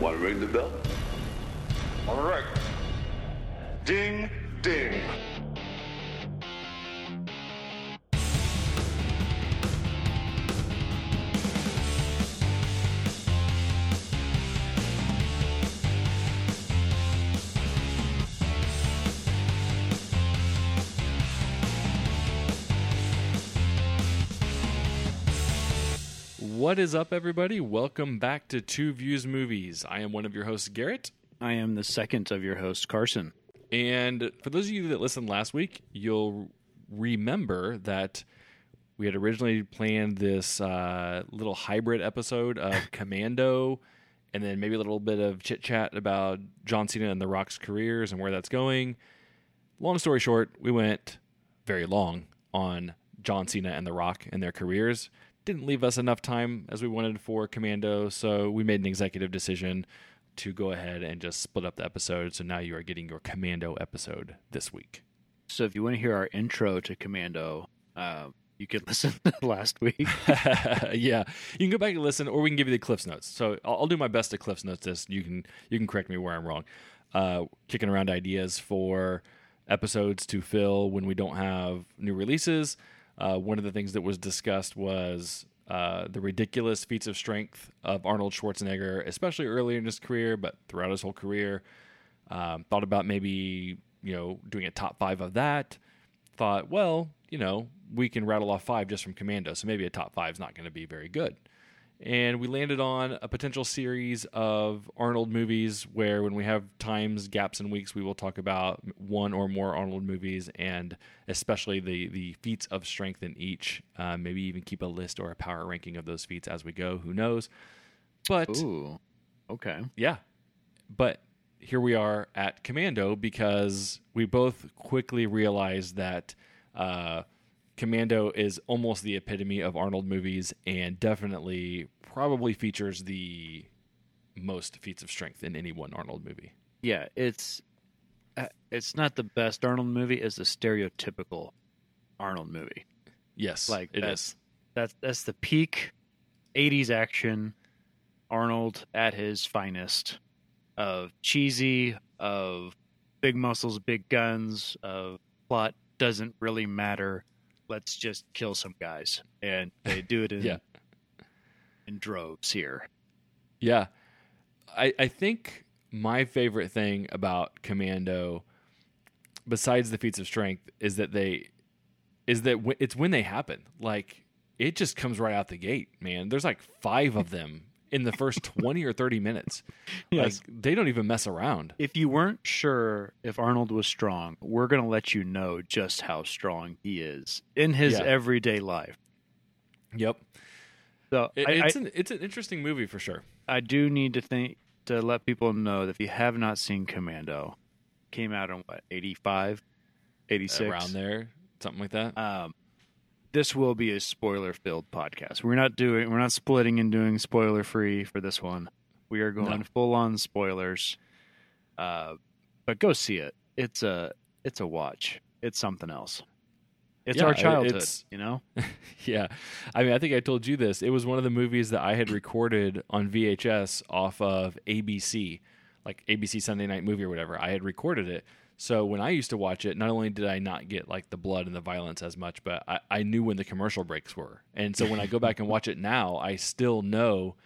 Want to ring the bell? All right. Ding, ding. What is up, everybody? Welcome back to Two Views Movies. I am one of your hosts, Garrett. I am the second of your hosts, Carson. And for those of you that listened last week, you'll remember that we had originally planned this uh, little hybrid episode of Commando and then maybe a little bit of chit chat about John Cena and The Rock's careers and where that's going. Long story short, we went very long on John Cena and The Rock and their careers. Didn't leave us enough time as we wanted for Commando, so we made an executive decision to go ahead and just split up the episode. So now you are getting your Commando episode this week. So if you want to hear our intro to Commando, uh, you can listen last week. yeah, you can go back and listen, or we can give you the Cliffs notes. So I'll, I'll do my best to Cliffs notes this. You can you can correct me where I'm wrong. Uh, kicking around ideas for episodes to fill when we don't have new releases. Uh, one of the things that was discussed was uh, the ridiculous feats of strength of Arnold Schwarzenegger, especially early in his career, but throughout his whole career. Um, thought about maybe you know doing a top five of that. Thought, well, you know, we can rattle off five just from Commando, so maybe a top five is not going to be very good. And we landed on a potential series of Arnold movies where, when we have times, gaps, and weeks, we will talk about one or more Arnold movies and especially the, the feats of strength in each. Uh, maybe even keep a list or a power ranking of those feats as we go. Who knows? But Ooh, okay. yeah. But here we are at Commando because we both quickly realized that uh, Commando is almost the epitome of Arnold movies and definitely probably features the most feats of strength in any one Arnold movie. Yeah, it's uh, it's not the best Arnold movie. It's a stereotypical Arnold movie. Yes, Like it that's is. that's that's the peak '80s action. Arnold at his finest, of cheesy, of big muscles, big guns, of plot doesn't really matter. Let's just kill some guys, and they do it in Yeah. in droves here. Yeah. I, I think my favorite thing about Commando, besides the feats of strength, is that they is that w- it's when they happen. Like it just comes right out the gate, man. There's like five of them in the first twenty or thirty minutes. Yes. Like they don't even mess around. If you weren't sure if Arnold was strong, we're going to let you know just how strong he is in his Yeah. everyday life. Yep. So It, I, it's I, an it's an interesting movie for sure. I do need to think to let people know that if you have not seen Commando, came out in what 85, 86 Around there, something like that. Um, this will be a spoiler filled podcast. We're not doing we're not splitting and doing spoiler free for this one. We are going No. full on spoilers. Uh, but go see it. It's a it's a watch. It's something else. It's Yeah, our childhood, it's- you know. Yeah. I mean, I think I told you this. It was one of the movies that I had recorded on VHS off of ABC, like ABC Sunday Night Movie or whatever. I had recorded it. So when I used to watch it, not only did I not get like the blood and the violence as much, but I, I knew when the commercial breaks were. And so when I go back and watch it now, I still know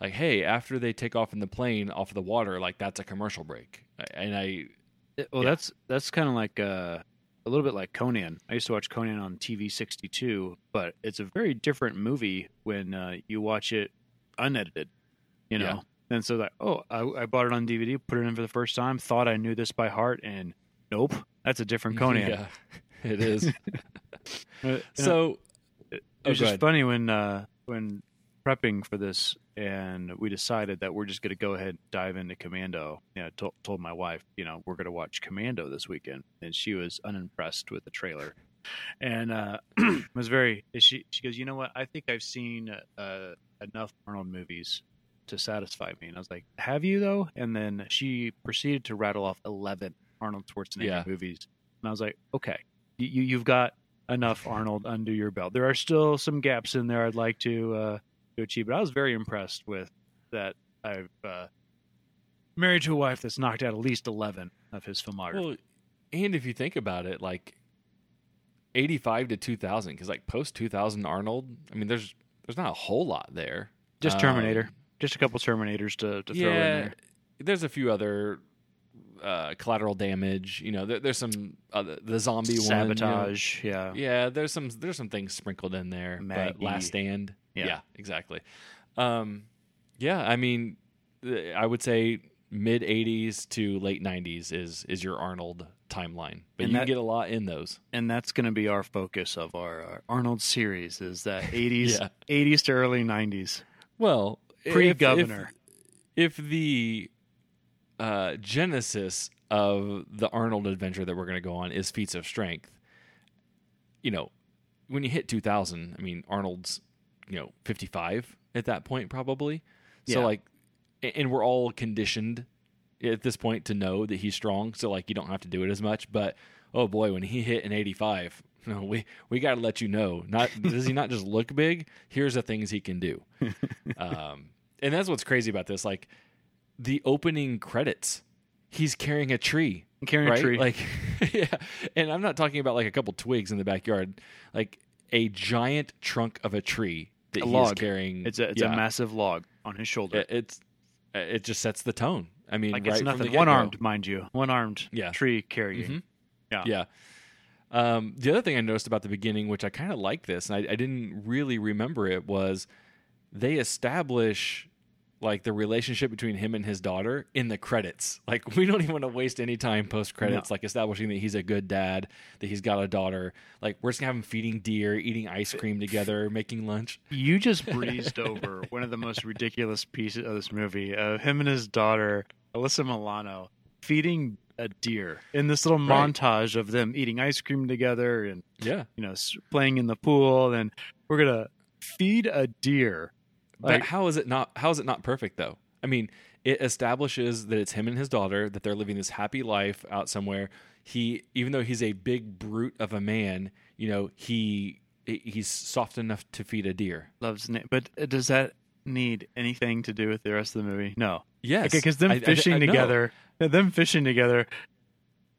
like, hey, after they take off in the plane off of the water, like that's a commercial break. And I, well, Yeah. that's that's kind of like uh, a little bit like Conan. I used to watch Conan on TV sixty two, but it's a very different movie when uh, you watch it unedited. You know, Yeah. And so like, oh, I, I bought it on DVD, put it in for the first time, thought I knew this by heart, and nope, that's a different Conan. yeah, it is. Uh, so it oh, was go just funny when uh, when prepping for this, and we decided that we're just going to go ahead and dive into Commando. You know, to- told my wife, you know, we're going to watch Commando this weekend, and she was unimpressed with the trailer, and uh, was very. She she goes, you know what? I think I've seen uh, enough Arnold movies to satisfy me, and I was like, have you though? And then she proceeded to rattle off eleven Arnold Schwarzenegger Yeah. movies, and I was like, okay, you, you you've got enough Arnold under your belt. There are still some gaps in there I'd like to uh, to achieve, but I was very impressed with that. I've uh, married to a wife that's knocked out at least eleven of his filmography. Well, and if you think about it, like eighty-five to two thousand, because like post two thousand Arnold, I mean, there's there's not a whole lot there. Just Um, Terminator. Just a couple Terminators to, to throw in there. there's a few other uh, collateral damage. You know, there, there's some uh, the zombie one. you know. Sabotage. Yeah. Yeah, there's some there's some things sprinkled in there. Maggie. But Last Stand. Yeah. Yeah, exactly. Um, yeah, I mean, th- I would say mid '80s to late '90s is is your Arnold timeline, but And you that- get a lot in those. and that's going to be our focus of our, uh, Arnold series is that 80s Yeah. 80s to early 90s Well, if- pre-governor If, if the uh, genesis of the Arnold adventure that we're going to go on is feats of strength, you know, when you hit 2000, I mean, Arnold's, you know, 55 at that point probably. So Yeah. like, and we're all conditioned at this point to know that he's strong. So like, you don't have to do it as much. But oh boy, when he hit an 85, no, we we got to let you know. Not does he not just look big? Here's the things he can do. um, and that's what's crazy about this. Like the opening credits, he's carrying a tree carrying right? a tree Like, yeah. And I'm not talking about like a couple twigs in the backyard, like a giant trunk of a tree that A he's log. carrying. it's a it's yeah. a massive log on his shoulder It, it's it just sets the tone. I mean, like right it's nothing one armed mind you one armed Yeah. tree carrying Mhm. Yeah. Yeah. Um, the other thing I noticed about the beginning, which I kind of like this, and I, I didn't really remember it, was they establish like the relationship between him and his daughter in the credits. Like we don't even want to waste any time post credits, like establishing that he's a good dad, that he's got a daughter. Like we're just gonna have him feeding deer, eating ice cream together, making lunch. You just breezed over one of the most ridiculous pieces of this movie of him and his daughter, Alyssa Milano, feeding a deer in this little Right. montage of them eating ice cream together and Yeah. you know playing in the pool. And we're gonna feed a deer. But how is it not how is it not perfect though? I mean, it establishes that it's him and his daughter, that they're living this happy life out somewhere. He even though he's a big brute of a man, you know, he he's soft enough to feed a deer. loves, na- but does that need anything to do with the rest of the movie? No. Yes. Okay, because them I- I- fishing I know. together, them fishing together,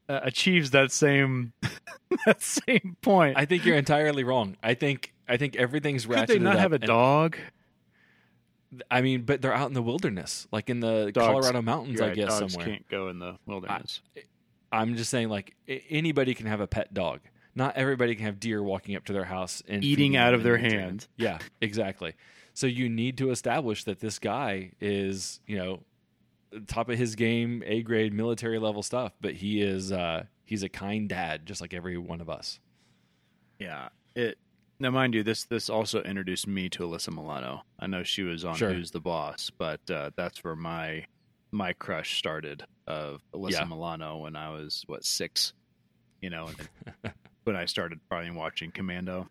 uh, achieves that same that same point. I think you're entirely wrong. I think I think everything's ratcheted Could they not have a dog? I mean, but they're out in the wilderness, like in the Dogs- Colorado mountains, You're I right, guess dogs somewhere. can't go in the wilderness. I'm just saying, like anybody can have a pet dog. Not everybody can have deer walking up to their house and Eating out of their and hand. Yeah, exactly. So you need to establish that this guy is, you know, top of his game, A grade, military level stuff. But he is, uh, he's a kind dad, just like every one of us. yeah. It now, mind you, this this also introduced me to Alyssa Milano. I know she was on Sure. Who's the Boss, but uh, that's where my my crush started of Alyssa Yeah. Milano when I was what six, you know, when I started probably watching Commando.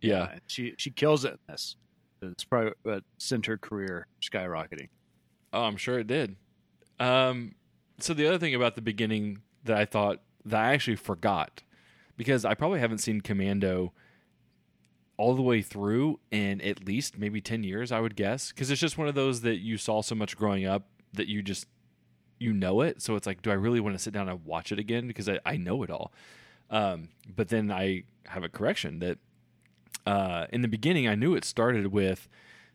Yeah, and she she kills it in this. It's probably what sent her career skyrocketing. Oh, I'm sure it did. Um, so the other thing about the beginning that I thought that I actually forgot because I probably haven't seen Commando all the way through in at least maybe 10 years, I would guess. Because it's just one of those that you saw so much growing up that you just, you know it. So it's like, do I really want to sit down and watch it again? Because I, I know it all. Um, but then I have a correction that uh, in the beginning, I knew it started with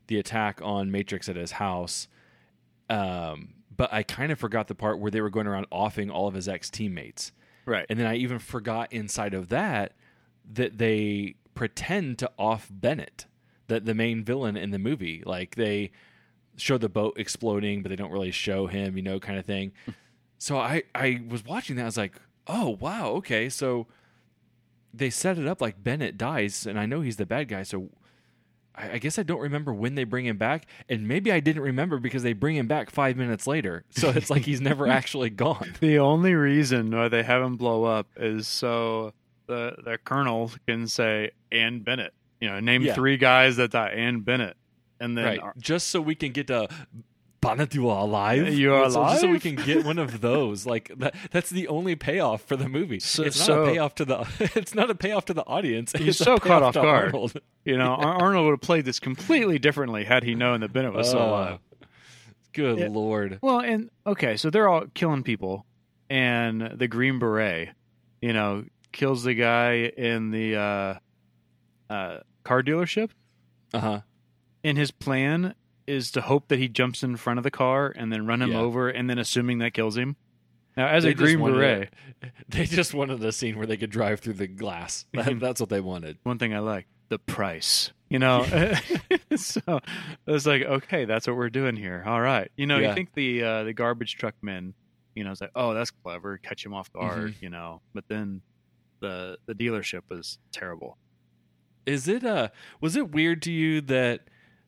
the attack on Matrix at his house. Um, but I kind of forgot the part where they were going around offing all of his ex teammates. Right. And then I even forgot inside of that that they pretend to off Bennett, the the main villain in the movie. Like they show the boat exploding, but they don't really show him, you know, kind of thing. so I I was watching that. I was like, oh wow, okay. So they set it up like Bennett dies, and I know he's the bad guy. So I, I guess I don't remember when they bring him back, and maybe I didn't remember because they bring him back five minutes later. So it's like he's never actually gone. The only reason why they have him blow up is so the the colonel can say and Bennett. You know, name Yeah. three guys that die and Bennett, and then right just so we can get to Bennett, you are alive. You are so, Just so we can get one of those. Like that, that's the only payoff for the movie. So- it's not so- a payoff to the. It's not a payoff to the audience. He's so caught off guard. Arnold. you know Ar- Arnold would have played this completely differently had he known that Bennett was still Uh, alive. Good Yeah. lord. Well, and okay, so they're all killing people, and the Green Beret, you know, kills the guy in the uh, uh, car dealership, Uh huh. and his plan is to hope that he jumps in front of the car and then run him Yeah. over, and then assuming that kills him. Now, as They a Green Beret, it. They just wanted a scene where they could drive through the glass. That, that's what they wanted. one thing I like the price. You know, so it's like okay, that's what we're doing here. All right, you know, Yeah. you think the uh, the garbage truck men, you know, it's like oh, that's clever, catch him off guard, Mm-hmm. you know, but then the the dealership was terrible. Is it uh was it weird to you that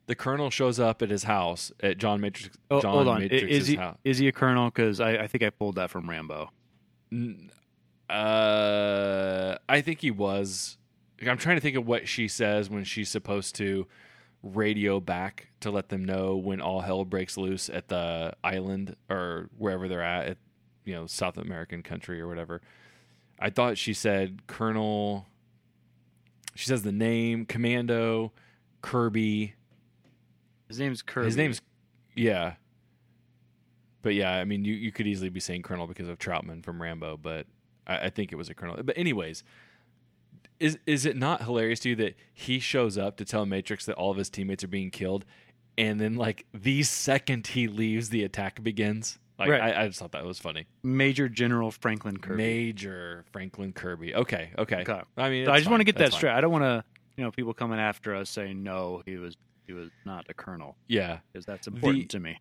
the colonel shows up at his house at John Matrix Oh, John hold on, Matrix's is he house? is he a colonel? Because I, I think I pulled that from Rambo. N- Uh, I think he was. I'm trying to think of what she says when she's supposed to radio back to let them know when all hell breaks loose at the island or wherever they're at, at you know South American country or whatever. I thought she said Colonel. She says the name Commando Kirby. His name's Kirby. His name's yeah. But yeah, I mean, you, you could easily be saying Colonel because of Troutman from Rambo, but I, I think it was a Colonel. But anyways, is is it not hilarious to you that he shows up to tell Matrix that all of his teammates are being killed, and then like the second he leaves, the attack begins? Like Right. I, I just thought that was funny. Major General Franklin Kirby. Major Franklin Kirby. Okay, okay. Okay. I mean, I it's just want to get that That's fine. straight. I don't want to, you know, people coming after us saying no, he was he was not a colonel Yeah. because that's important The- to me.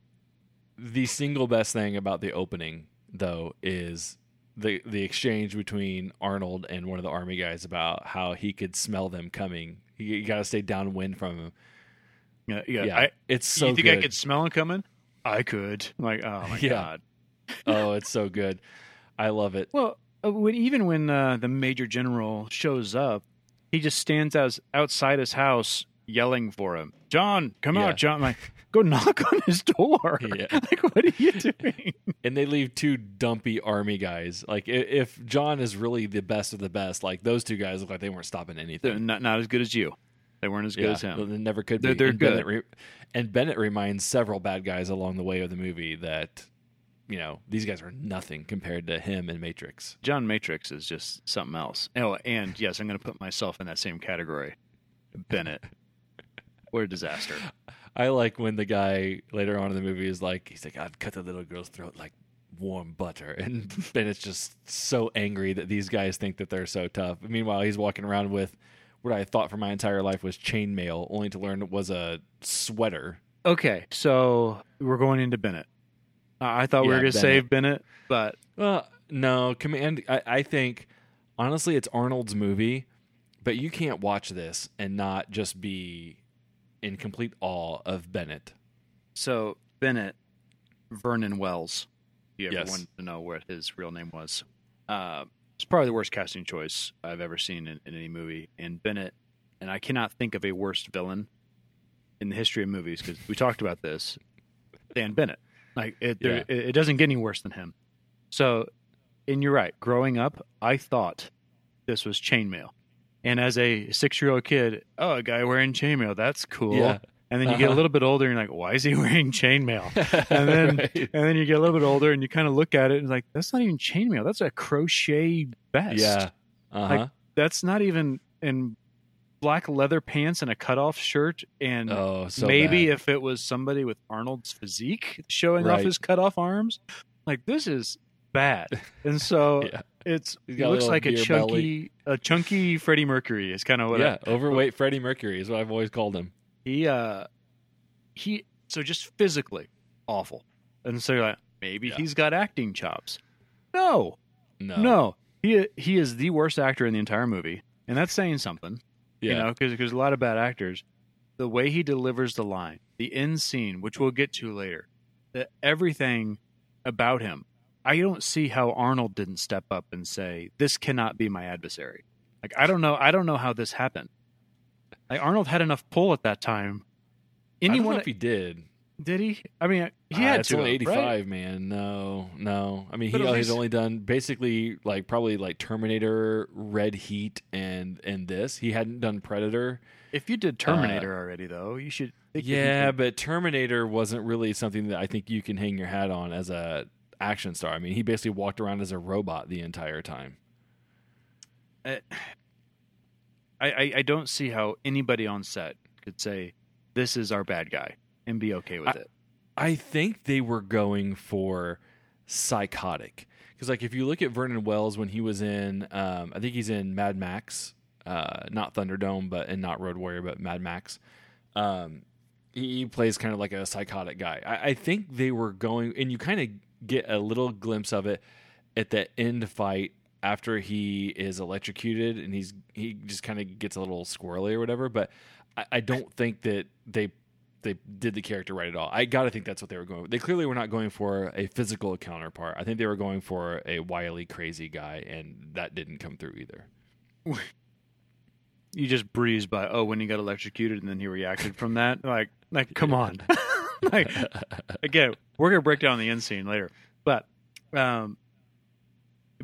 the single best thing about the opening though is the the exchange between Arnold and one of the army guys about how he could smell them coming. You, you got to stay downwind from him. Yeah, yeah. Yeah, I, it's so you think good. I could smell them coming? I could. I'm like, oh my Yeah. god. oh, it's so good. I love it. Well, uh, when even when uh, the major general shows up, he just stands out outside his house yelling for him. John, come Yeah. out, John. I'm like, go knock on his door. Yeah. like, what are you doing? And they leave two dumpy army guys. Like if John is really the best of the best, like those two guys look like they weren't stopping anything. They're not not as good as you. They weren't as good Yeah, as him. They never could be. They're- they're and good. Bennett re- and Bennett reminds several bad guys along the way of the movie that, you know, these guys are nothing compared to him and Matrix. John Matrix is just something else. Oh, and yes, I'm going to put myself in that same category. Bennett. what a disaster. I like when the guy later on in the movie is like, he's like, I'd cut the little girl's throat like warm butter. And Bennett's just so angry that these guys think that they're so tough. Meanwhile, he's walking around with what I thought for my entire life was chainmail, only to learn it was a sweater. Okay, so we're going into Bennett. Uh, I thought we were going to save Bennett, but Well, no, command. I, I think honestly, it's Arnold's movie, but you can't watch this and not just be in complete awe of Bennett. so Bennett Vernon Wells. You ever Yes. wanted to know what his real name was. Uh, it's probably the worst casting choice I've ever seen in, in any movie. And Bennett, and I cannot think of a worse villain in the history of movies because we talked about this. Dan Bennett, like it, there, Yeah. it, it doesn't get any worse than him. So, and you're right. Growing up, I thought this was chainmail, and as a six year old kid, oh, a guy wearing chainmail, that's cool. Yeah. And then you get a Uh-huh. little bit older, and you're like, why is he wearing chainmail? And then Right. and then you get a little bit older, and you kind of look at it and like, that's not even chainmail. That's a crochet vest. yeah, uh huh. Like, that's not even in black leather pants and a cutoff shirt. And oh, so maybe bad. if it was somebody with Arnold's physique showing off Right. his cutoff arms, like this is bad. And so Yeah. it's it looks like a chunky, belly. a chunky Freddie Mercury is kind of what yeah, I, overweight Freddie Mercury is what I've always called him. He uh he so just physically awful. And so you're like, maybe Yeah. he's got acting chops. No, No, no, he he is the worst actor in the entire movie, and that's saying something. yeah, You know, because there's a lot of bad actors. The way he delivers the line, the end scene, which we'll get to later, the, everything about him. I don't see how Arnold didn't step up and say, "This cannot be my adversary." Like I don't know, I don't know how this happened. Like Arnold had enough pull at that time. I don't know Anyone if he did. did he? I mean, he Uh, had it's to. only have, eighty right? man. No, no. I mean, he But at he's least- only done basically like probably like Terminator, Red Heat, and and this. He hadn't done Predator. If you did Terminator already, though, you should. think that you Yeah, but Terminator wasn't really something that I think you can hang your hat on as a action star. I mean, he basically walked around as a robot the entire time. I, I I don't see how anybody on set could say this is our bad guy and be okay with I- it. I think they were going for psychotic because, like, if you look at Vernon Wells when he was in, um, I think he's in Mad Max, uh, not Thunderdome, but and not Road Warrior, but Mad Max. Um, he, he plays kind of like a psychotic guy. I, I think they were going, and you kind of get a little glimpse of it at the end fight after he is electrocuted, and he's he just kind of gets a little squirrely or whatever. But I, I don't think that they they did the character right at all. I gotta think that's what they were going. For. They clearly were not going for a physical counterpart. I think they were going for a wily, crazy guy, and that didn't come through either. You just breezed by. Oh, when he got electrocuted, and then he reacted from that. Like, like, come on. like, again, we're gonna break down the end scene later, but, um,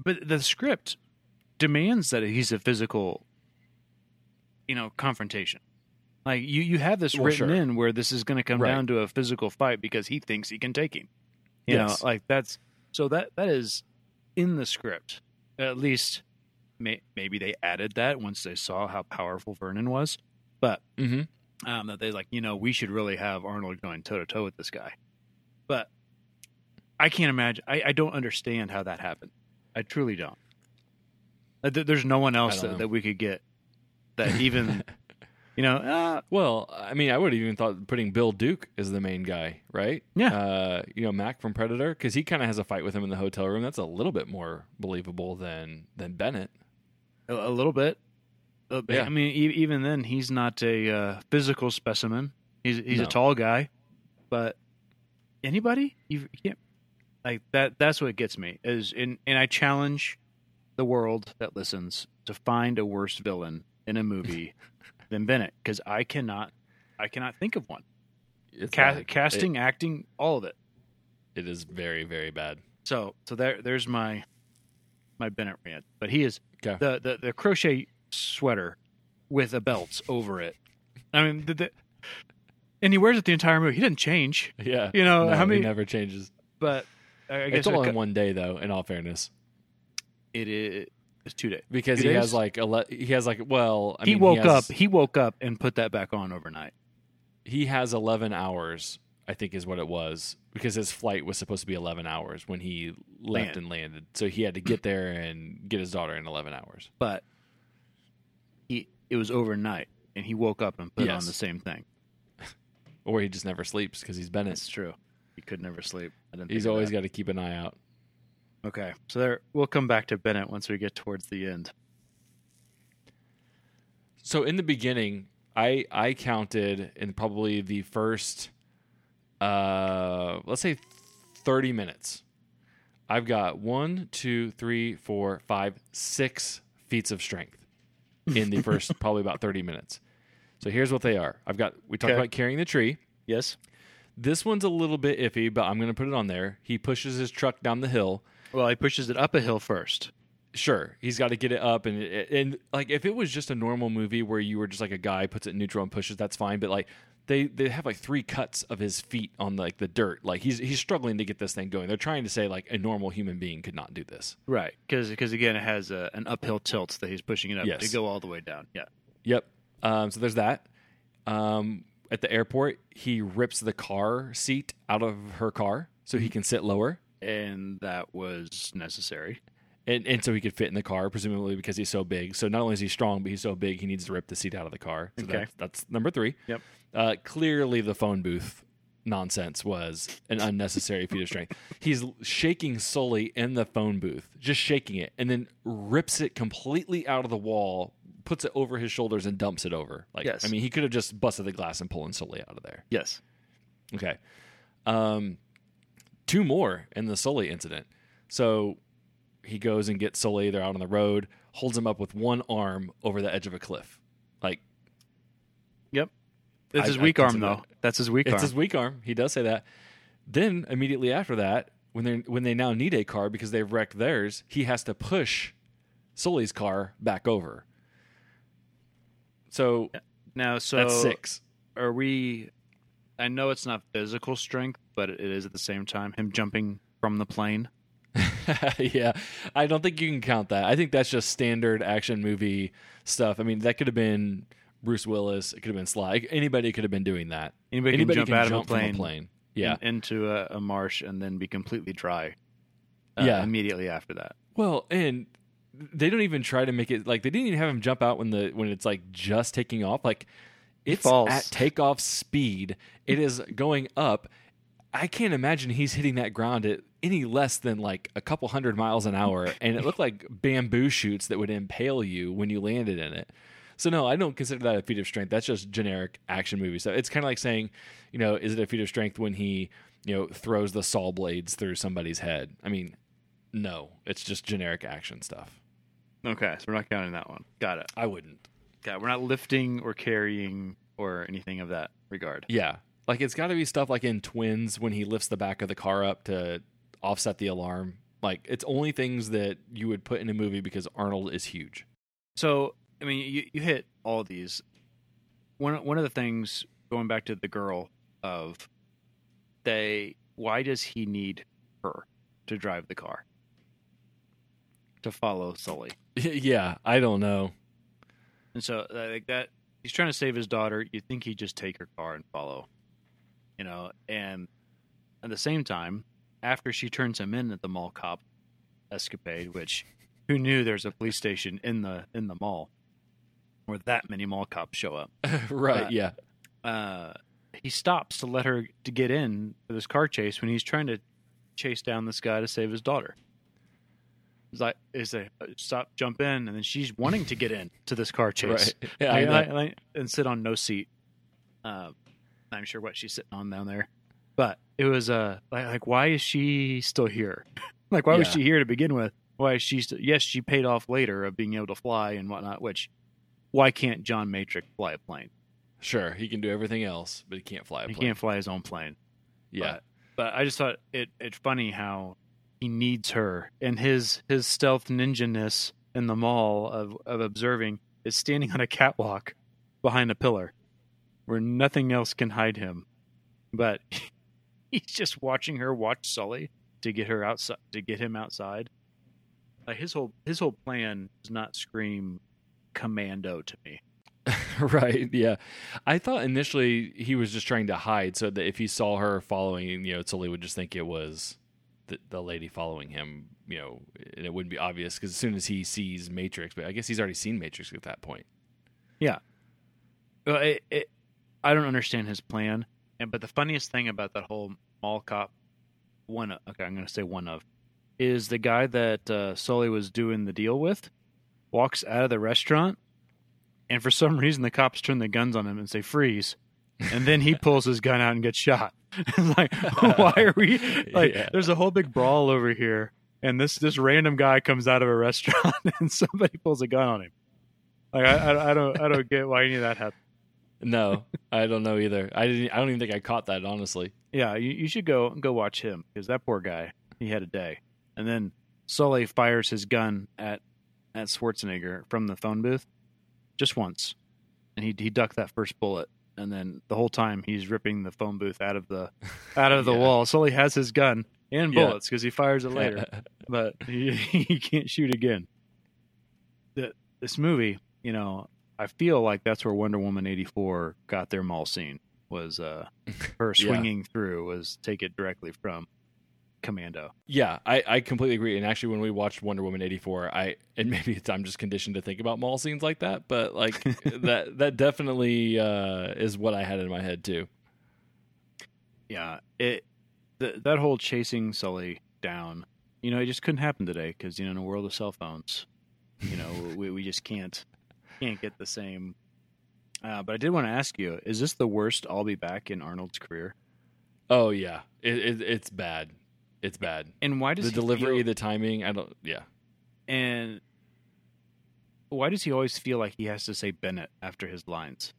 but the script demands that he's a physical, you know, confrontation. Like you, you have this Well, written sure. in where this is going to come Right. down to a physical fight because he thinks he can take him. You Yes. know, like that's so that that is in the script. At least, may, maybe they added that once they saw how powerful Vernon was. But Mm-hmm. um, that they like, you know, we should really have Arnold going toe to toe with this guy. But I can't imagine. I, I don't understand how that happened. I truly don't. There's no one else that, that we could get that even, you know, uh, Well, I mean, I would have even thought putting Bill Duke as the main guy, right? Yeah. Uh, you know, Mac from Predator, because he kind of has a fight with him in the hotel room. That's a little bit more believable than than Bennett. a, a little bit. Uh, Yeah. I mean, e- even then, he's not a uh, physical specimen. He's he's No. a tall guy, but anybody you, you can't like that. That's what gets me is in, and I challenge the world that listens to find a worse villain in a movie than Bennett because I cannot I cannot think of one. Ca- bad. casting, acting, all of it. It, it is very, very bad. So so there there's my my Bennett rant. But he is Okay. the, the the crochet sweater with a belt over it. I mean, the, the, and he wears it the entire movie. He didn't change, Yeah. You know, No, how many- He never changes. but I guess It's all it, in one day, though. In all fairness, it is it's two days. because Two he days? has like ele- he has like well, I he mean, woke has- up. He woke up and put that back on overnight. he has 11 hours i think is what it was because his flight was supposed to be 11 hours when he left Land. and landed so he had to get there and get his daughter in 11 hours But he it was overnight, and he woke up and put Yes. on the same thing. or he just never sleeps because he's bennett That's true. He could never sleep. He's always got to keep an eye out Okay, so there we'll come back to Bennett once we get towards the end. so in the beginning i i counted in probably the first uh let's say 30 minutes i've got one two three four five six feats of strength in the first probably about 30 minutes so here's what they are i've got we talked Okay. about carrying the tree Yes. This one's a little bit iffy but i'm going to put it on there he pushes his truck down the hill Well, he pushes it up a hill first. sure he's got to get it up and and like if it was just a normal movie where you were just like a guy puts it in neutral and pushes that's fine but like they they have like three cuts of his feet on like the dirt like he's he's struggling to get this thing going they're trying to say like a normal human being could not do this Right, because because again, it has a, an uphill tilt that he's pushing it up Yes. to go all the way down. Yeah. yep um so there's that um at the airport he rips the car seat out of her car so he can sit lower And that was necessary. and, and so he could fit in the car, presumably because he's so big. So not only is he strong, but he's so big he needs to rip the seat out of the car. So Okay. that's, that's number three. Yep. Uh, clearly, the phone booth nonsense was an unnecessary feat of strength. He's shaking Sully in the phone booth, just shaking it, and then rips it completely out of the wall, puts it over his shoulders, and dumps it over. Like, Yes. I mean, he could have just busted the glass and pulling Sully out of there. Yes. Okay. Um, two more in the Sully incident. So he goes and gets Sully. They're out on the road, holds him up with one arm over the edge of a cliff. Like Yep. It's I- his I weak arm, though. that- That's his weak it's arm. It's his weak arm. He does say that. Then immediately after that, when they when they now need a car because they've wrecked theirs, he has to push Sully's car back over. So Now, so That's six. are we? I know it's not physical strength, but it is at the same time him jumping from the plane. yeah, I don't think you can count that. I think that's just standard action movie stuff. I mean, that could have been Bruce Willis. It could have been Sly. Anybody could have been doing that. Anybody, Anybody can jump out of a plane, a plane. Yeah. in- into a, a marsh and then be completely dry. uh, Yeah. immediately after that. Well, and they don't even try to make it like they didn't even have him jump out when the when it's like just taking off. Like it's falls. at takeoff speed. It is going up. I can't imagine he's hitting that ground at any less than like a couple hundred miles an hour, and it looked like bamboo shoots that would impale you when you landed in it. So no, I don't consider that a feat of strength. That's just generic action movie stuff. It's kind of like saying, you know, is it a feat of strength when he, you know, throws the saw blades through somebody's head? I mean, no, it's just generic action stuff. Okay, so we're not counting that one. Got it. I wouldn't. Got it. We're not lifting or carrying or anything of that regard. Yeah, like it's got to be stuff like in Twins when he lifts the back of the car up to offset the alarm. Like it's only things that you would put in a movie because Arnold is huge. So, I mean, you, you hit all these. One one of the things going back to the girl of they why does he need her to drive the car to follow Sully? yeah, I don't know. And so uh, like that he's trying to save his daughter. You think he'd just take her car and follow. You know, and at the same time, after she turns him in at the mall cop escapade, which who knew there's a police station in the in the mall where that many mall cops show up. right? Uh, yeah. Uh he stops to let her to get in for this car chase when he's trying to chase down this guy to save his daughter. Like, is a stop, jump in, and then she's wanting to get in to this car chase Right. Yeah, I like- like- and sit on no seat. Uh, I'm sure what she's sitting on down there, but it was uh like, like why is she still here? like why was she here to begin with? Why is she? St- yes, she paid off later of being able to fly and whatnot. Which why can't John Matrix fly a plane? Sure, he can do everything else, but he can't fly a He plane. can't fly his own plane. yeah, But, but I just thought it it's funny how he needs her and his his stealth ninja-ness in the mall of, of observing is standing on a catwalk behind a pillar where nothing else can hide him. But he's just watching her watch Sully to get her outside to get him outside. Like his whole his whole plan does not scream commando to me. right. Yeah, I thought initially he was just trying to hide so that if he saw her following, you know, Sully would just think it was the, the lady following him, you know, and it wouldn't be obvious because as soon as he sees Matrix, but I guess he's already seen Matrix at that point. Yeah. Well, it, it, I don't understand his plan. And but the funniest thing about that whole mall cop one, of- okay, I'm going to say one of, is the guy that uh, Sully was doing the deal with walks out of the restaurant, and for some reason the cops turn the guns on him and say freeze, and then he pulls his gun out and gets shot. It's like, why are we like? Yeah. There's a whole big brawl over here, and this this random guy comes out of a restaurant and somebody pulls a gun on him. Like I, I, I don't I don't get why any of that happened. No, I don't know either. I didn't. I don't even think I caught that honestly. Yeah, you, you should go go watch him because that poor guy, he had a day. And then Sully fires his gun at at Schwarzenegger from the phone booth just once, and he he ducked that first bullet. And then the whole time he's ripping the phone booth out of the out of the Yeah. wall. Sully has his gun and bullets because he fires it later, but he, he can't shoot again. The, this movie, you know, I feel like that's where Wonder Woman eighty four got their mall scene was uh her Yeah. swinging through was take it directly from Commando. Yeah, I, I completely agree. And actually, when we watched Wonder Woman eighty four, I and maybe it's, I'm just conditioned to think about mall scenes like that, but like that that definitely uh, is what I had in my head too. Yeah, it th- that whole chasing Sully down, you know, it just couldn't happen today because you know in a world of cell phones, you know, we we just can't can't get the same. Uh, but I did want to ask you: Is this the worst I'll be back in Arnold's career? Oh yeah, it, it it's bad. It's bad. And why does The he delivery, feel- the timing. I don't. Yeah. and why does he always feel like he has to say Bennett after his lines?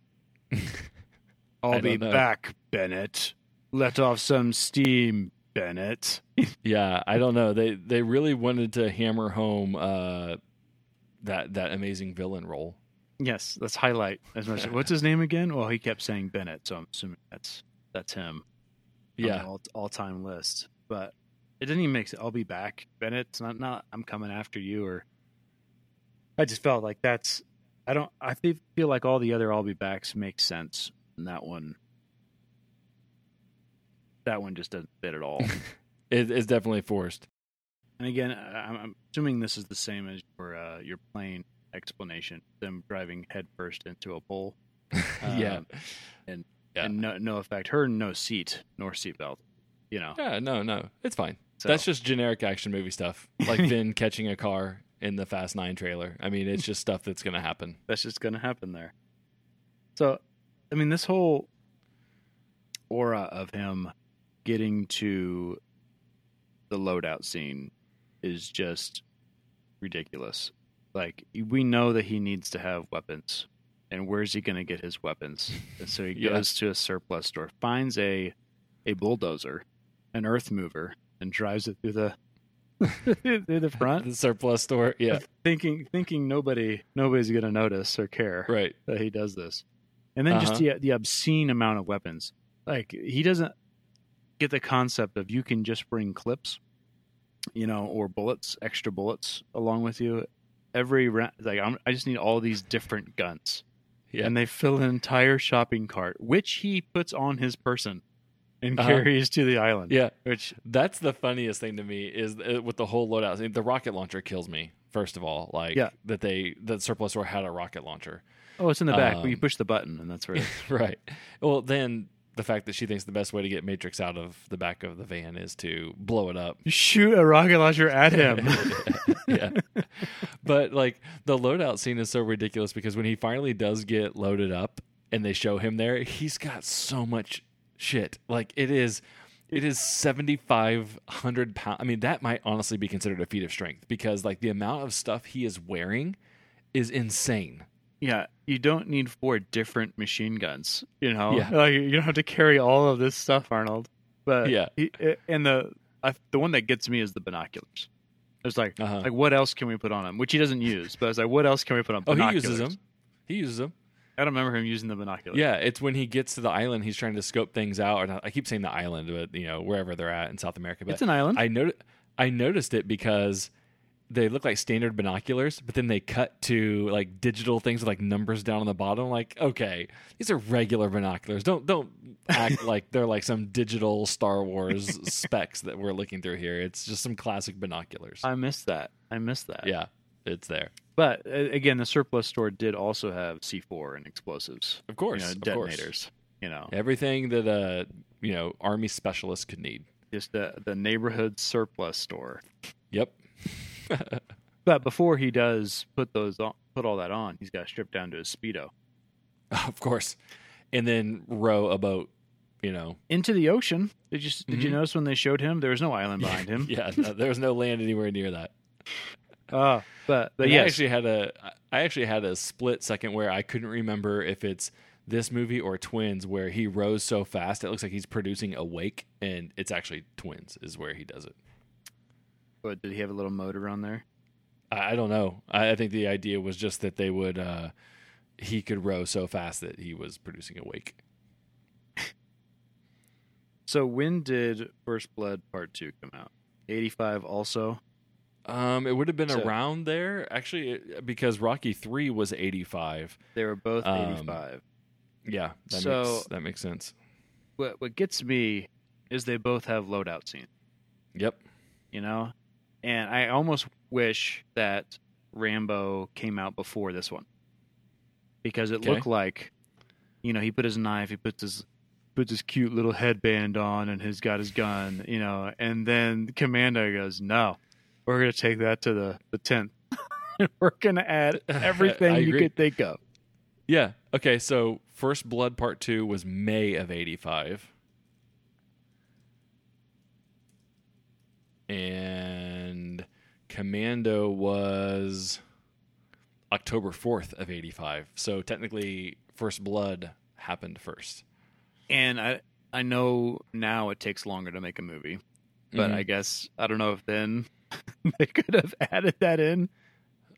I'll be know. back, Bennett. Let off some steam, Bennett. Yeah, I don't know. They they really wanted to hammer home uh, that that amazing villain role. Yes, let's highlight as much. What's his name again? Well, he kept saying Bennett, so I'm assuming that's that's him. Yeah. all all time list, but it didn't even make sense. I'll be back, Bennett. It's not not I'm coming after you, or I just felt like that's I don't I feel like all the other I'll be backs make sense, and that one that one just doesn't fit at all. It, it's definitely forced. And again, I'm, I'm assuming this is the same as your uh, your plane explanation. Them driving headfirst into a pole. yeah. Um, and Yeah. and no no effect. Her no seat nor seatbelt. You know. Yeah, no, no. It's fine. So- That's just generic action movie stuff. Like Vin catching a car in the Fast Nine trailer. I mean, it's just stuff that's going to happen. that's just going to happen there. So, I mean, this whole aura of him getting to the loadout scene is just ridiculous. Like, we know that he needs to have weapons, and where's he going to get his weapons? And so he Yeah. goes to a surplus store, finds a a bulldozer, an earth mover, and drives it through the through the front, The surplus store. Yeah, thinking thinking nobody nobody's going to notice or care right. that he does this. And then just the uh-huh. the obscene amount of weapons. Like he doesn't get the concept of you can just bring clips, you know, or bullets, extra bullets along with you. Every round, like I'm, I just need all these different guns, Yeah. and they fill an entire shopping cart, which he puts on his person and Uh-huh. carries to the island. Yeah. which That's the funniest thing to me is uh, with the whole loadout. I mean, the rocket launcher kills me. First of all, like Yeah. that they that surplus store had a rocket launcher. oh, it's in the back. but you Um, push the button, and that's where. It, right. Well, then the fact that she thinks the best way to get Matrix out of the back of the van is to blow it up. shoot a rocket launcher at him. yeah. But like the loadout scene is so ridiculous because when he finally does get loaded up and they show him there, he's got so much shit. Like it is it is 7500 pounds. I mean, that might honestly be considered a feat of strength because like the amount of stuff he is wearing is insane. Yeah, you don't need four different machine guns. You know, Yeah. like, you don't have to carry all of this stuff, Arnold. But Yeah. he, and the I, the one that gets me is the binoculars. It's like, Uh-huh. like what else can we put on him? Which he doesn't use, but it's like, what else can we put on? Oh, he uses them. He uses them. I don't remember him using the binoculars. Yeah, it's when he gets to the island, he's trying to scope things out. Or not, I keep saying the island, but you know wherever they're at in South America. But it's an island. I not- I noticed it because they look like standard binoculars, but then they cut to like digital things with like numbers down on the bottom. Like, okay, these are regular binoculars. Don't don't act like they're like some digital Star Wars specs that we're looking through here. It's just some classic binoculars. I missed that. I missed that. yeah, it's there. But uh, again, the surplus store did also have C4 and explosives. Of course, you know, of course. detonators. You know, Everything that uh you know army specialists could need. just the the neighborhood surplus store. Yep. But before he does put those on, put all that on, he's got to strip down to his speedo Of course. And then row a boat, you know. into the ocean. Did you did you Mhm. notice when they showed him there was no island behind him? yeah, no, there was no land anywhere near that. Ah, but but I actually had a I actually had a split second where I couldn't remember if it's this movie or Twins where he rows so fast it looks like he's producing a wake and it's actually Twins is where he does it. but did he have a little motor on there? I, I don't know. I, I think the idea was just that they would uh he could row so fast that he was producing a wake. So when did First Blood Part Two come out? Eighty five also. Um, it would have been So- around there actually because Rocky three was eighty five. They were both Um, eighty five. Yeah, that So- makes that makes sense. What what gets me is they both have loadout scenes. Yep. You know, and I almost wish that Rambo came out before this one because it Okay. looked like, you know, he put his knife, he puts his puts his cute little headband on, and he's got his gun, you know, and then Commando goes, "No, we're gonna take that to the the tenth. we're gonna add everything you could think of." Yeah. Okay. So First Blood Part Two was May of '85, and Commando was October 4th of '85. So technically, First Blood happened first. And I I know now it takes longer to make a movie, but Mhm. I guess I don't know if then they could have added that in.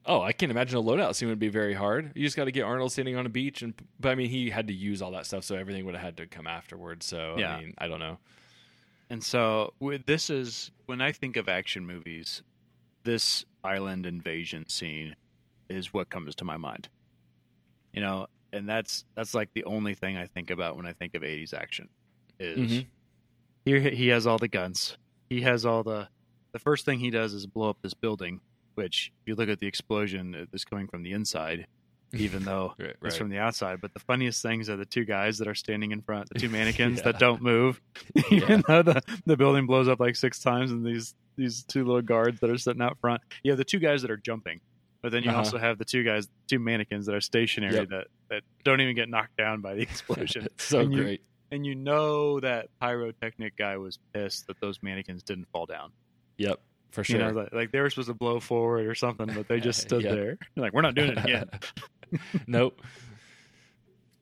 Oh, I can't imagine a loadout scene would be very hard. You just got to get Arnold standing on a beach, and but I mean, he had to use all that stuff, so everything would have had to come afterwards. So Yeah. I mean, I don't know. And so with, this is when I think of action movies, this island invasion scene is what comes to my mind. You know, and that's that's like the only thing I think about when I think of 80s action is Mhm. here he has all the guns. He has all the the first thing he does is blow up this building, which if you look at the explosion it is coming from the inside even though Right, it's right. from the outside. But the funniest things are the two guys that are standing in front, the two mannequins Yeah. that don't move, even though the, the building blows up like six times, and these these two little guards that are sitting out front. You have the two guys that are jumping, but then you Uh-huh. also have the two guys, two mannequins that are stationary Yep. that that don't even get knocked down by the explosion. So And you- great. and you know that pyrotechnic guy was pissed that those mannequins didn't fall down. Yep, for sure. You know, like, like they were supposed to blow forward or something, but they just stood Yeah. there. Like we're not doing it again. nope.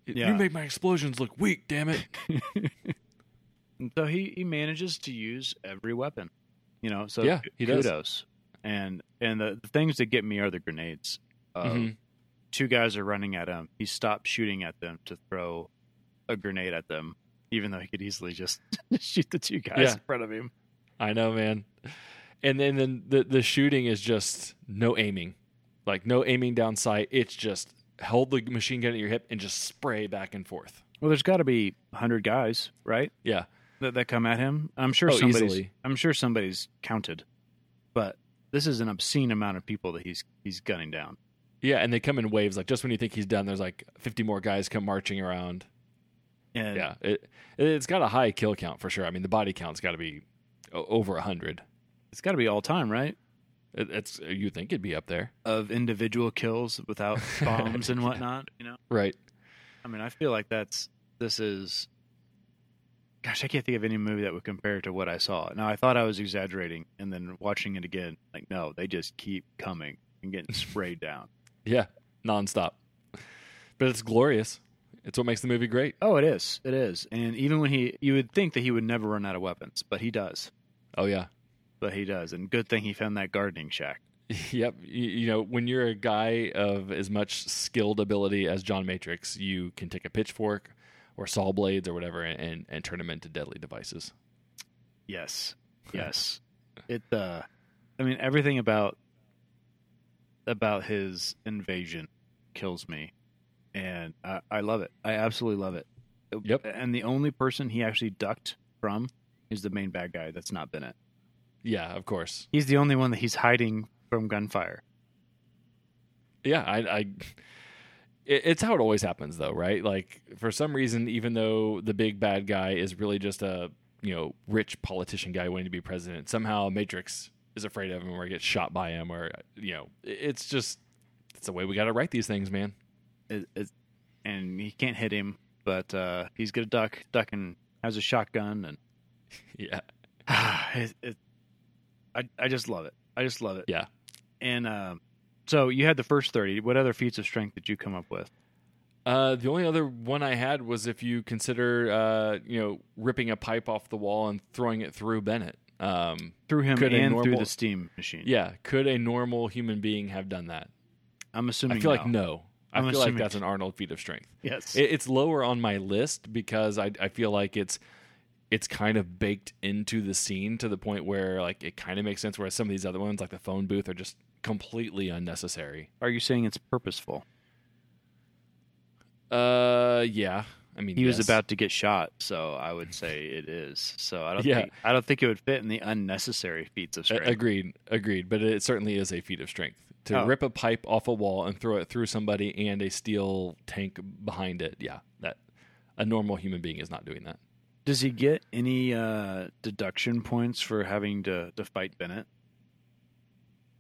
Yeah. You make my explosions look weak. Damn it. So he, he manages to use every weapon, you know. So Yeah, he does. And and the, the things that get me are the grenades. Uh, Mhm. Two guys are running at him. He stops shooting at them to throw a grenade at them, even though he could easily just shoot the two guys Yeah. in front of him. I know, man. And then, then the the shooting is just no aiming, like no aiming down sight. It's just hold the machine gun at your hip and just spray back and forth. Well, there's got to be hundred guys, right? Yeah, That, that come at him. I'm sure Oh, somebody's. easily. I'm sure somebody's counted, but this is an obscene amount of people that he's he's gunning down. yeah. And they come in waves. Like just when you think he's done, there's like 50 more guys come marching around. And Yeah, it it's got a high kill count for sure. I mean, the body count's got to be over a hundred. it's got to be all time, right? It, it's you think it'd be up there, of individual kills without bombs and whatnot. You know, right? I mean, I feel like that's this is. Gosh, I can't think of any movie that would compare to what I saw. Now, I thought I was exaggerating, and then watching it again, like, no, they just keep coming and getting sprayed down. Yeah, nonstop. But it's glorious. It's what makes the movie great. Oh, it is, it is, and even when he, you would think that he would never run out of weapons, but he does, Oh yeah, but he does, and good thing he found that gardening shack. Yep. You, you know, when you're a guy of as much skilled ability as John Matrix, you can take a pitchfork or saw blades or whatever and, and, and turn them into deadly devices. Yes. Yes. it uh I mean everything about about his invasion kills me. And I, I love it. I absolutely love it. Yep. And the only person he actually ducked from is the main bad guy that's not Bennett. Yeah, of course. He's the only one that he's hiding from gunfire. Yeah, I, I it, it's how it always happens though, right? Like for some reason, even though the big bad guy is really just a you know rich politician guy wanting to be president, somehow Matrix is afraid of him or gets shot by him, or you know, it- it's just it's the way we got to write these things, man. It, it, and he can't hit him, but uh, he's gonna duck, duck, and has a shotgun, and Yeah, it, it, I I just love it. I just love it. Yeah. And um, so you had the first thirty. What other feats of strength did you come up with? Uh, the only other one I had was if you consider, uh, you know, ripping a pipe off the wall and throwing it through Bennett. Um, Through him and through the steam machine. yeah, could a normal human being have done that? I'm assuming. I feel like no. I I'm feel like that's an Arnold feat of strength. Yes. It, it's lower on my list because I, I feel like it's it's kind of baked into the scene to the point where like it kind of makes sense. Whereas some of these other ones, like the phone booth, are just completely unnecessary. Are you saying it's purposeful? Uh, yeah. I mean, He was about to get shot, so I would say it is. So I don't Yeah. think I don't think it would fit in the unnecessary feats of A- strength. Agreed, agreed. But it certainly is a feat of strength to Oh. rip a pipe off a wall and throw it through somebody and a steel tank behind it. Yeah, that a normal human being is not doing that. Does he get any uh, deduction points for having to, to fight Bennett?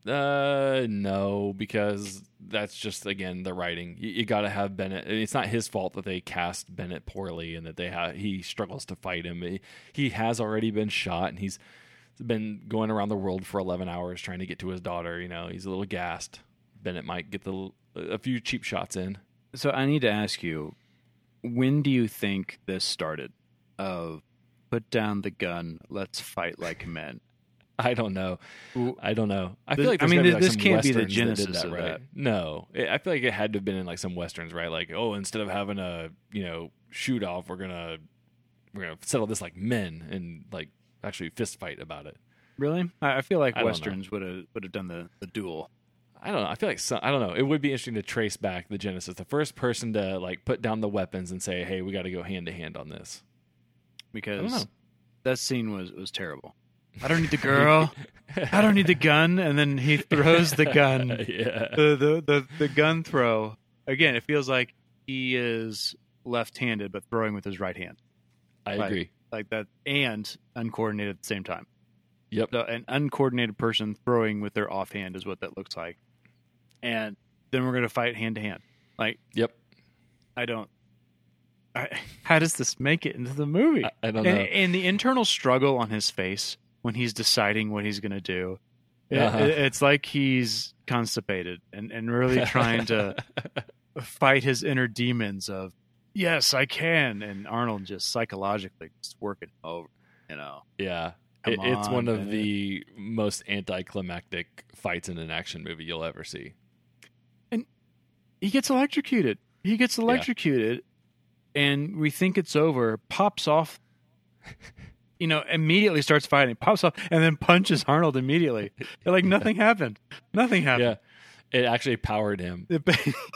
Uh, no, because that's just again the writing. You, you got to have Bennett. It's not his fault that they cast Bennett poorly and that they have he struggles to fight him. He, he has already been shot and he's been going around the world for eleven hours trying to get to his daughter. You know, he's a little gassed. Bennett might get the a few cheap shots in. So I need to ask you, when do you think this started? Of put down the gun, let's fight like men. I don't know. I don't know. I feel like I mean, like, this can't be the westerns that genesis that, of right? that. No, I feel like it had to have been in like some westerns, right? Like, oh, instead of having a you know shoot off, we're gonna we're gonna settle this like men and like actually fist fight about it. Really? I, I feel like I westerns would have would have done the the duel. I don't know. I feel like some, I don't know. It would be interesting to trace back the genesis. The first person to like put down the weapons and say, "Hey, we got to go hand to hand on this." Because that scene was was terrible. I don't need the girl. I don't need the gun, and then he throws the gun. yeah. The, the the the gun throw again. It feels like he is left-handed, but throwing with his right hand, I Right. agree. like that, and uncoordinated at the same time. Yep. So an uncoordinated person throwing with their offhand is what that looks like, and then we're gonna fight hand to hand. Like Yep. I don't. I, how does this make it into the movie? I, I don't and, know. and the internal struggle on his face when he's deciding what he's going to do. Uh-huh. It, it's like he's constipated and, and really trying to fight his inner demons of, yes, I can. And Arnold just psychologically just working over, you know. yeah. It, it's one of man. the most anticlimactic fights in an action movie you'll ever see. And he gets electrocuted. He gets electrocuted, and we think it's over, pops off. You know, immediately starts fighting, pops off, and then punches Arnold immediately. like nothing happened. Nothing happened. Yeah. It actually powered him. It,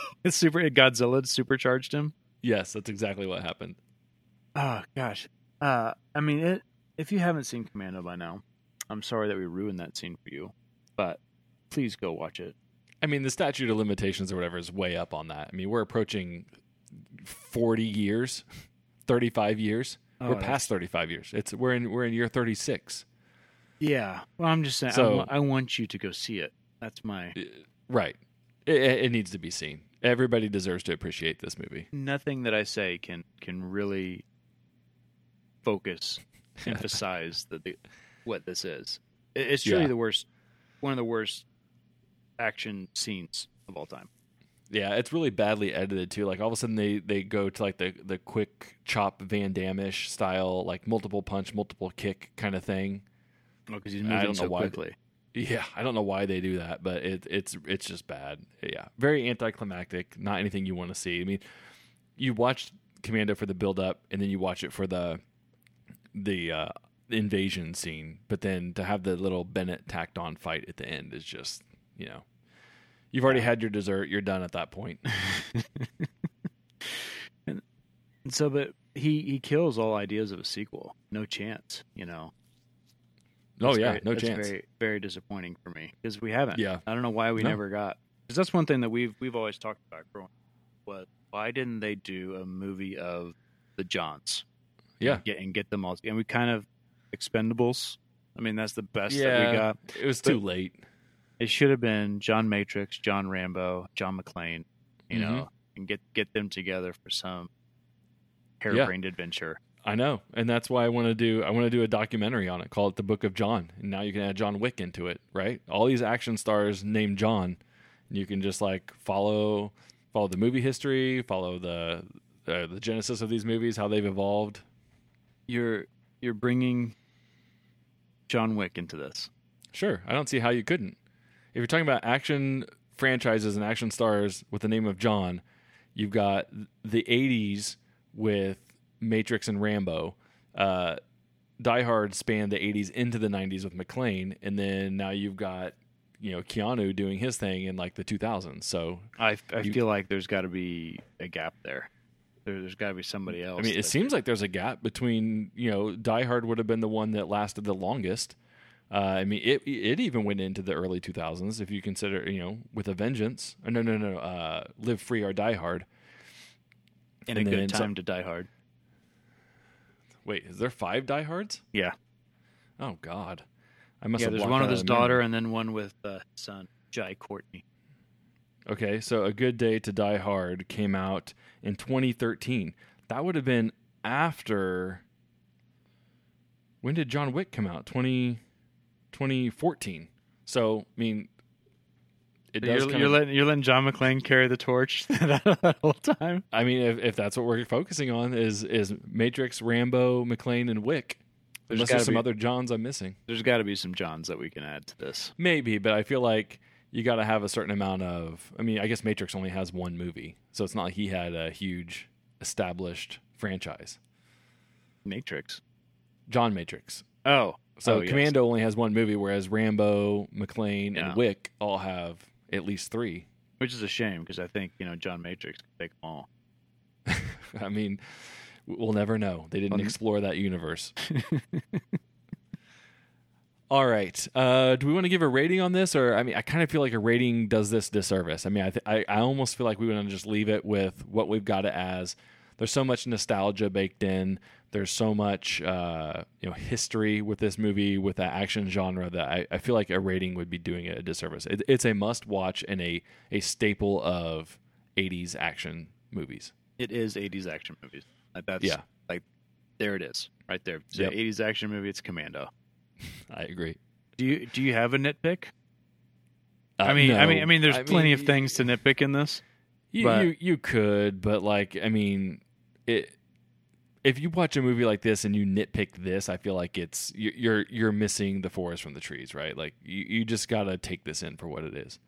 it's super. It Godzilla supercharged him. Yes, that's exactly what happened. Oh gosh. Uh, I mean, it, if you haven't seen Commando by now, I'm sorry that we ruined that scene for you, but please go watch it. I mean, the statute of limitations or whatever is way up on that. I mean, we're approaching 40 years, 35 years. Oh, we're past 35 years. It's we're in we're in year 36. Yeah. Well, I'm just saying. So- I, want you to go see it. That's my uh, Right. It, it needs to be seen. Everybody deserves to appreciate this movie. nothing that I say can can really focus, emphasize the, the what this is. It's truly Yeah. the worst, one of the worst action scenes of all time. Yeah, it's really badly edited too. Like all of a sudden they they go to like the the quick chop Van Damme-ish style, like multiple punch, multiple kick kind of thing. because he's moving so quickly. Yeah, I don't know why they do that, but it, it's it's just bad. Yeah, very anticlimactic. Not anything you want to see. I mean, you watch Commando for the build up, and then you watch it for the the uh, invasion scene. But then to have the little Bennett tacked on fight at the end is just you know, you've already had your dessert. You're done at that point. And so, but he he kills all ideas of a sequel. No chance, you know. oh yeah, very- no that's chance. Very very disappointing for me because we haven't. Yeah. I don't know why we No. never got. Because that's one thing that we've we've always talked about growing. up, Was why didn't they do a movie of the Johns? Yeah. and get, and get them all. And we kind of Expendables. I mean, that's the best that we got. It was too late. It should have been John Matrix, John Rambo, John McClane. You Mm-hmm. know, and get get them together for some harebrained adventure. I know, and that's why I want to do. I want to do a documentary on it. Call it the Book of John, and now you can add John Wick into it. Right? All these action stars named John, and you can just like follow follow the movie history, follow the uh, the genesis of these movies, how they've evolved. You're you're bringing John Wick into this. Sure, I don't see how you couldn't. If you're talking about action franchises and action stars with the name of John, you've got the '80s with Matrix and Rambo. Uh, Die Hard spanned the '80s into the '90s with McClane, and then now you've got you know Keanu doing his thing in like the 2000s. So I, I You- feel like there's got to be a gap there. there there's got to be somebody else. I mean, it seems like there's a gap between you know Die Hard would have been the one that lasted the longest. Uh, I mean, it it even went into the early 2000s if you consider you know with a Vengeance. Uh, no, no, no. Uh, Live Free or Die Hard. and a and then good time to die hard. Wait, is there five Die Hards? Yeah, Oh God, I must yeah. have There's one with his daughter, memory. and then one with uh, son Jai Courtney. Okay, so A Good Day to Die Hard came out in 2013. That would have been after. When did John Wick come out? 20, 2014. So, I mean, it does You're, kind you're of. letting you're letting John McClane carry the torch that whole time. I mean, if, if that's what we're focusing on is is Matrix, Rambo, McClane, and Wick. There's Unless gotta there's some be- other Johns I'm missing. There's got to be some Johns that we can add to this. Maybe, but I feel like you got to have a certain amount of. I mean, I guess Matrix only has one movie, so it's not like he had a huge established franchise. Matrix. John Matrix. Oh, So oh, yes. Commando only has one movie, whereas Rambo, McClane, Yeah. and Wick all have at least three. which is a shame because I think you know John Matrix could take them all. I mean, we'll never know. They didn't explore that universe. All right. Uh, do we want to give a rating on this, or I mean, I kind of feel like a rating does this disservice. I mean, I th- I, I almost feel like we want to just leave it with what we've got it as. There's so much nostalgia baked in. There's so much uh, you know history with this movie with that action genre that I, I feel like a rating would be doing it a disservice. It, it's a must watch and a a staple of 80s action movies. It is 80s action movies. Like that's Yeah. like there it is right there. It's Yep. 80s action movie. It's Commando. I agree. Do you do you have a nitpick? Uh, I mean, I mean, I mean, there's I plenty mean, of things to nitpick in this. You, you you could, but like I mean, it. If you watch a movie like this and you nitpick this, I feel like it's you- you're you're missing the forest from the trees, right? Like you, you just gotta take this in for what it is.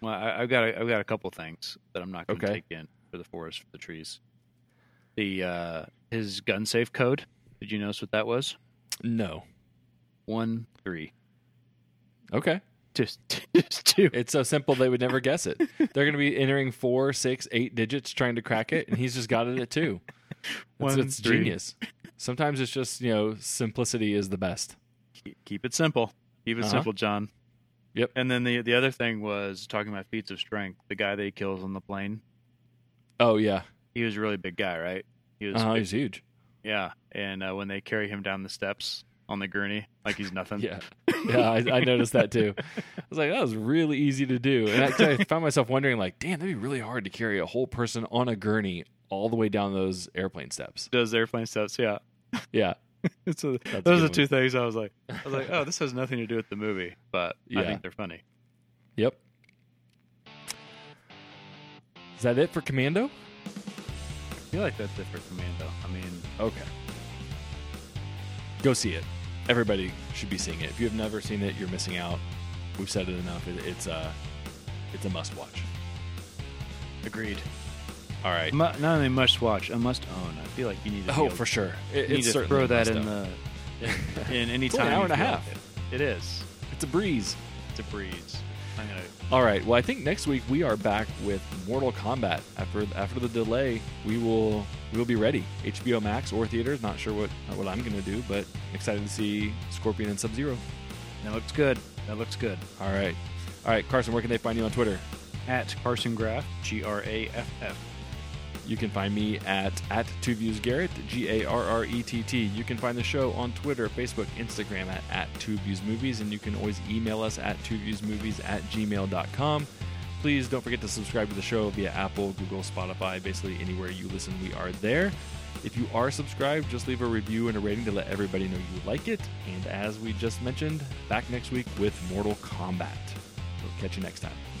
Well, I, I've got a, I've got a couple things that I'm not going to Okay. take in for the forest for the trees. The uh, his gun safe code. Did you notice what that was? No, One three. okay, Just just two. it's so simple they would never guess it. They're gonna be entering four, six, eight digits trying to crack it, and he's just got it at two. It's, One, it's three. genius. Sometimes it's just you know simplicity is the best. Keep, keep it simple. Keep it Uh-huh. simple, John. Yep. And then the the other thing was talking about feats of strength. The guy that he kills on the plane. Oh yeah, He was a really big guy, right? He was. uh, big- he's huge. yeah. And uh, when they carry him down the steps on the gurney, like he's nothing. Yeah. Yeah, I, I noticed that too. I was like, that was really easy to do. And I, I found myself wondering, like, damn, that'd be really hard to carry a whole person on a gurney all the way down those airplane steps. Those airplane steps? Yeah. Yeah. so That's those are two things I was like, I was like, oh, this has nothing to do with the movie, but I think they're funny. Yep. Is that it for Commando? I feel like that's it for Commando. I mean, Okay. Go see it. Everybody should be seeing it. If you have never seen it, you're missing out. We've said it enough. It, it's a, it's a must watch. agreed. All right. Mu- not only must watch, a must own. I feel like you need to. be Oh, able- for sure. It, You need to throw that in must-own. the in, in any It's time. an hour and a half. like It. it is. It's a breeze. It's a breeze. I'm gonna. All right. Well, I think next week we are back with Mortal Kombat. After after the delay, we will we will be ready. HBO Max or theaters. Not sure what what I'm going to do, but excited to see Scorpion and Sub Zero. That looks good. That looks good. All right. All right, Carson. Where can they find you on Twitter? At Carson Graff, G R A F F. You can find me at at Two Views Garrett, G A R R E T T. You can find the show on Twitter, Facebook, Instagram at at Two Views Movies, and you can always email us at Two Views Movies at gmail.com. Please don't forget to subscribe to the show via Apple, Google, Spotify, basically anywhere you listen, we are there. If you are subscribed, just leave a review and a rating to let everybody know you like it. And as we just mentioned, back next week with Mortal Kombat. We'll catch you next time.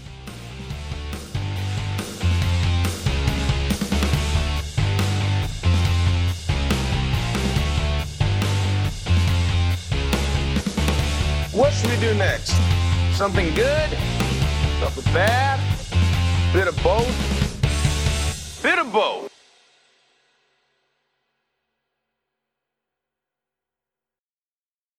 Do next? Something good? Something bad? Bit of both? Bit of both.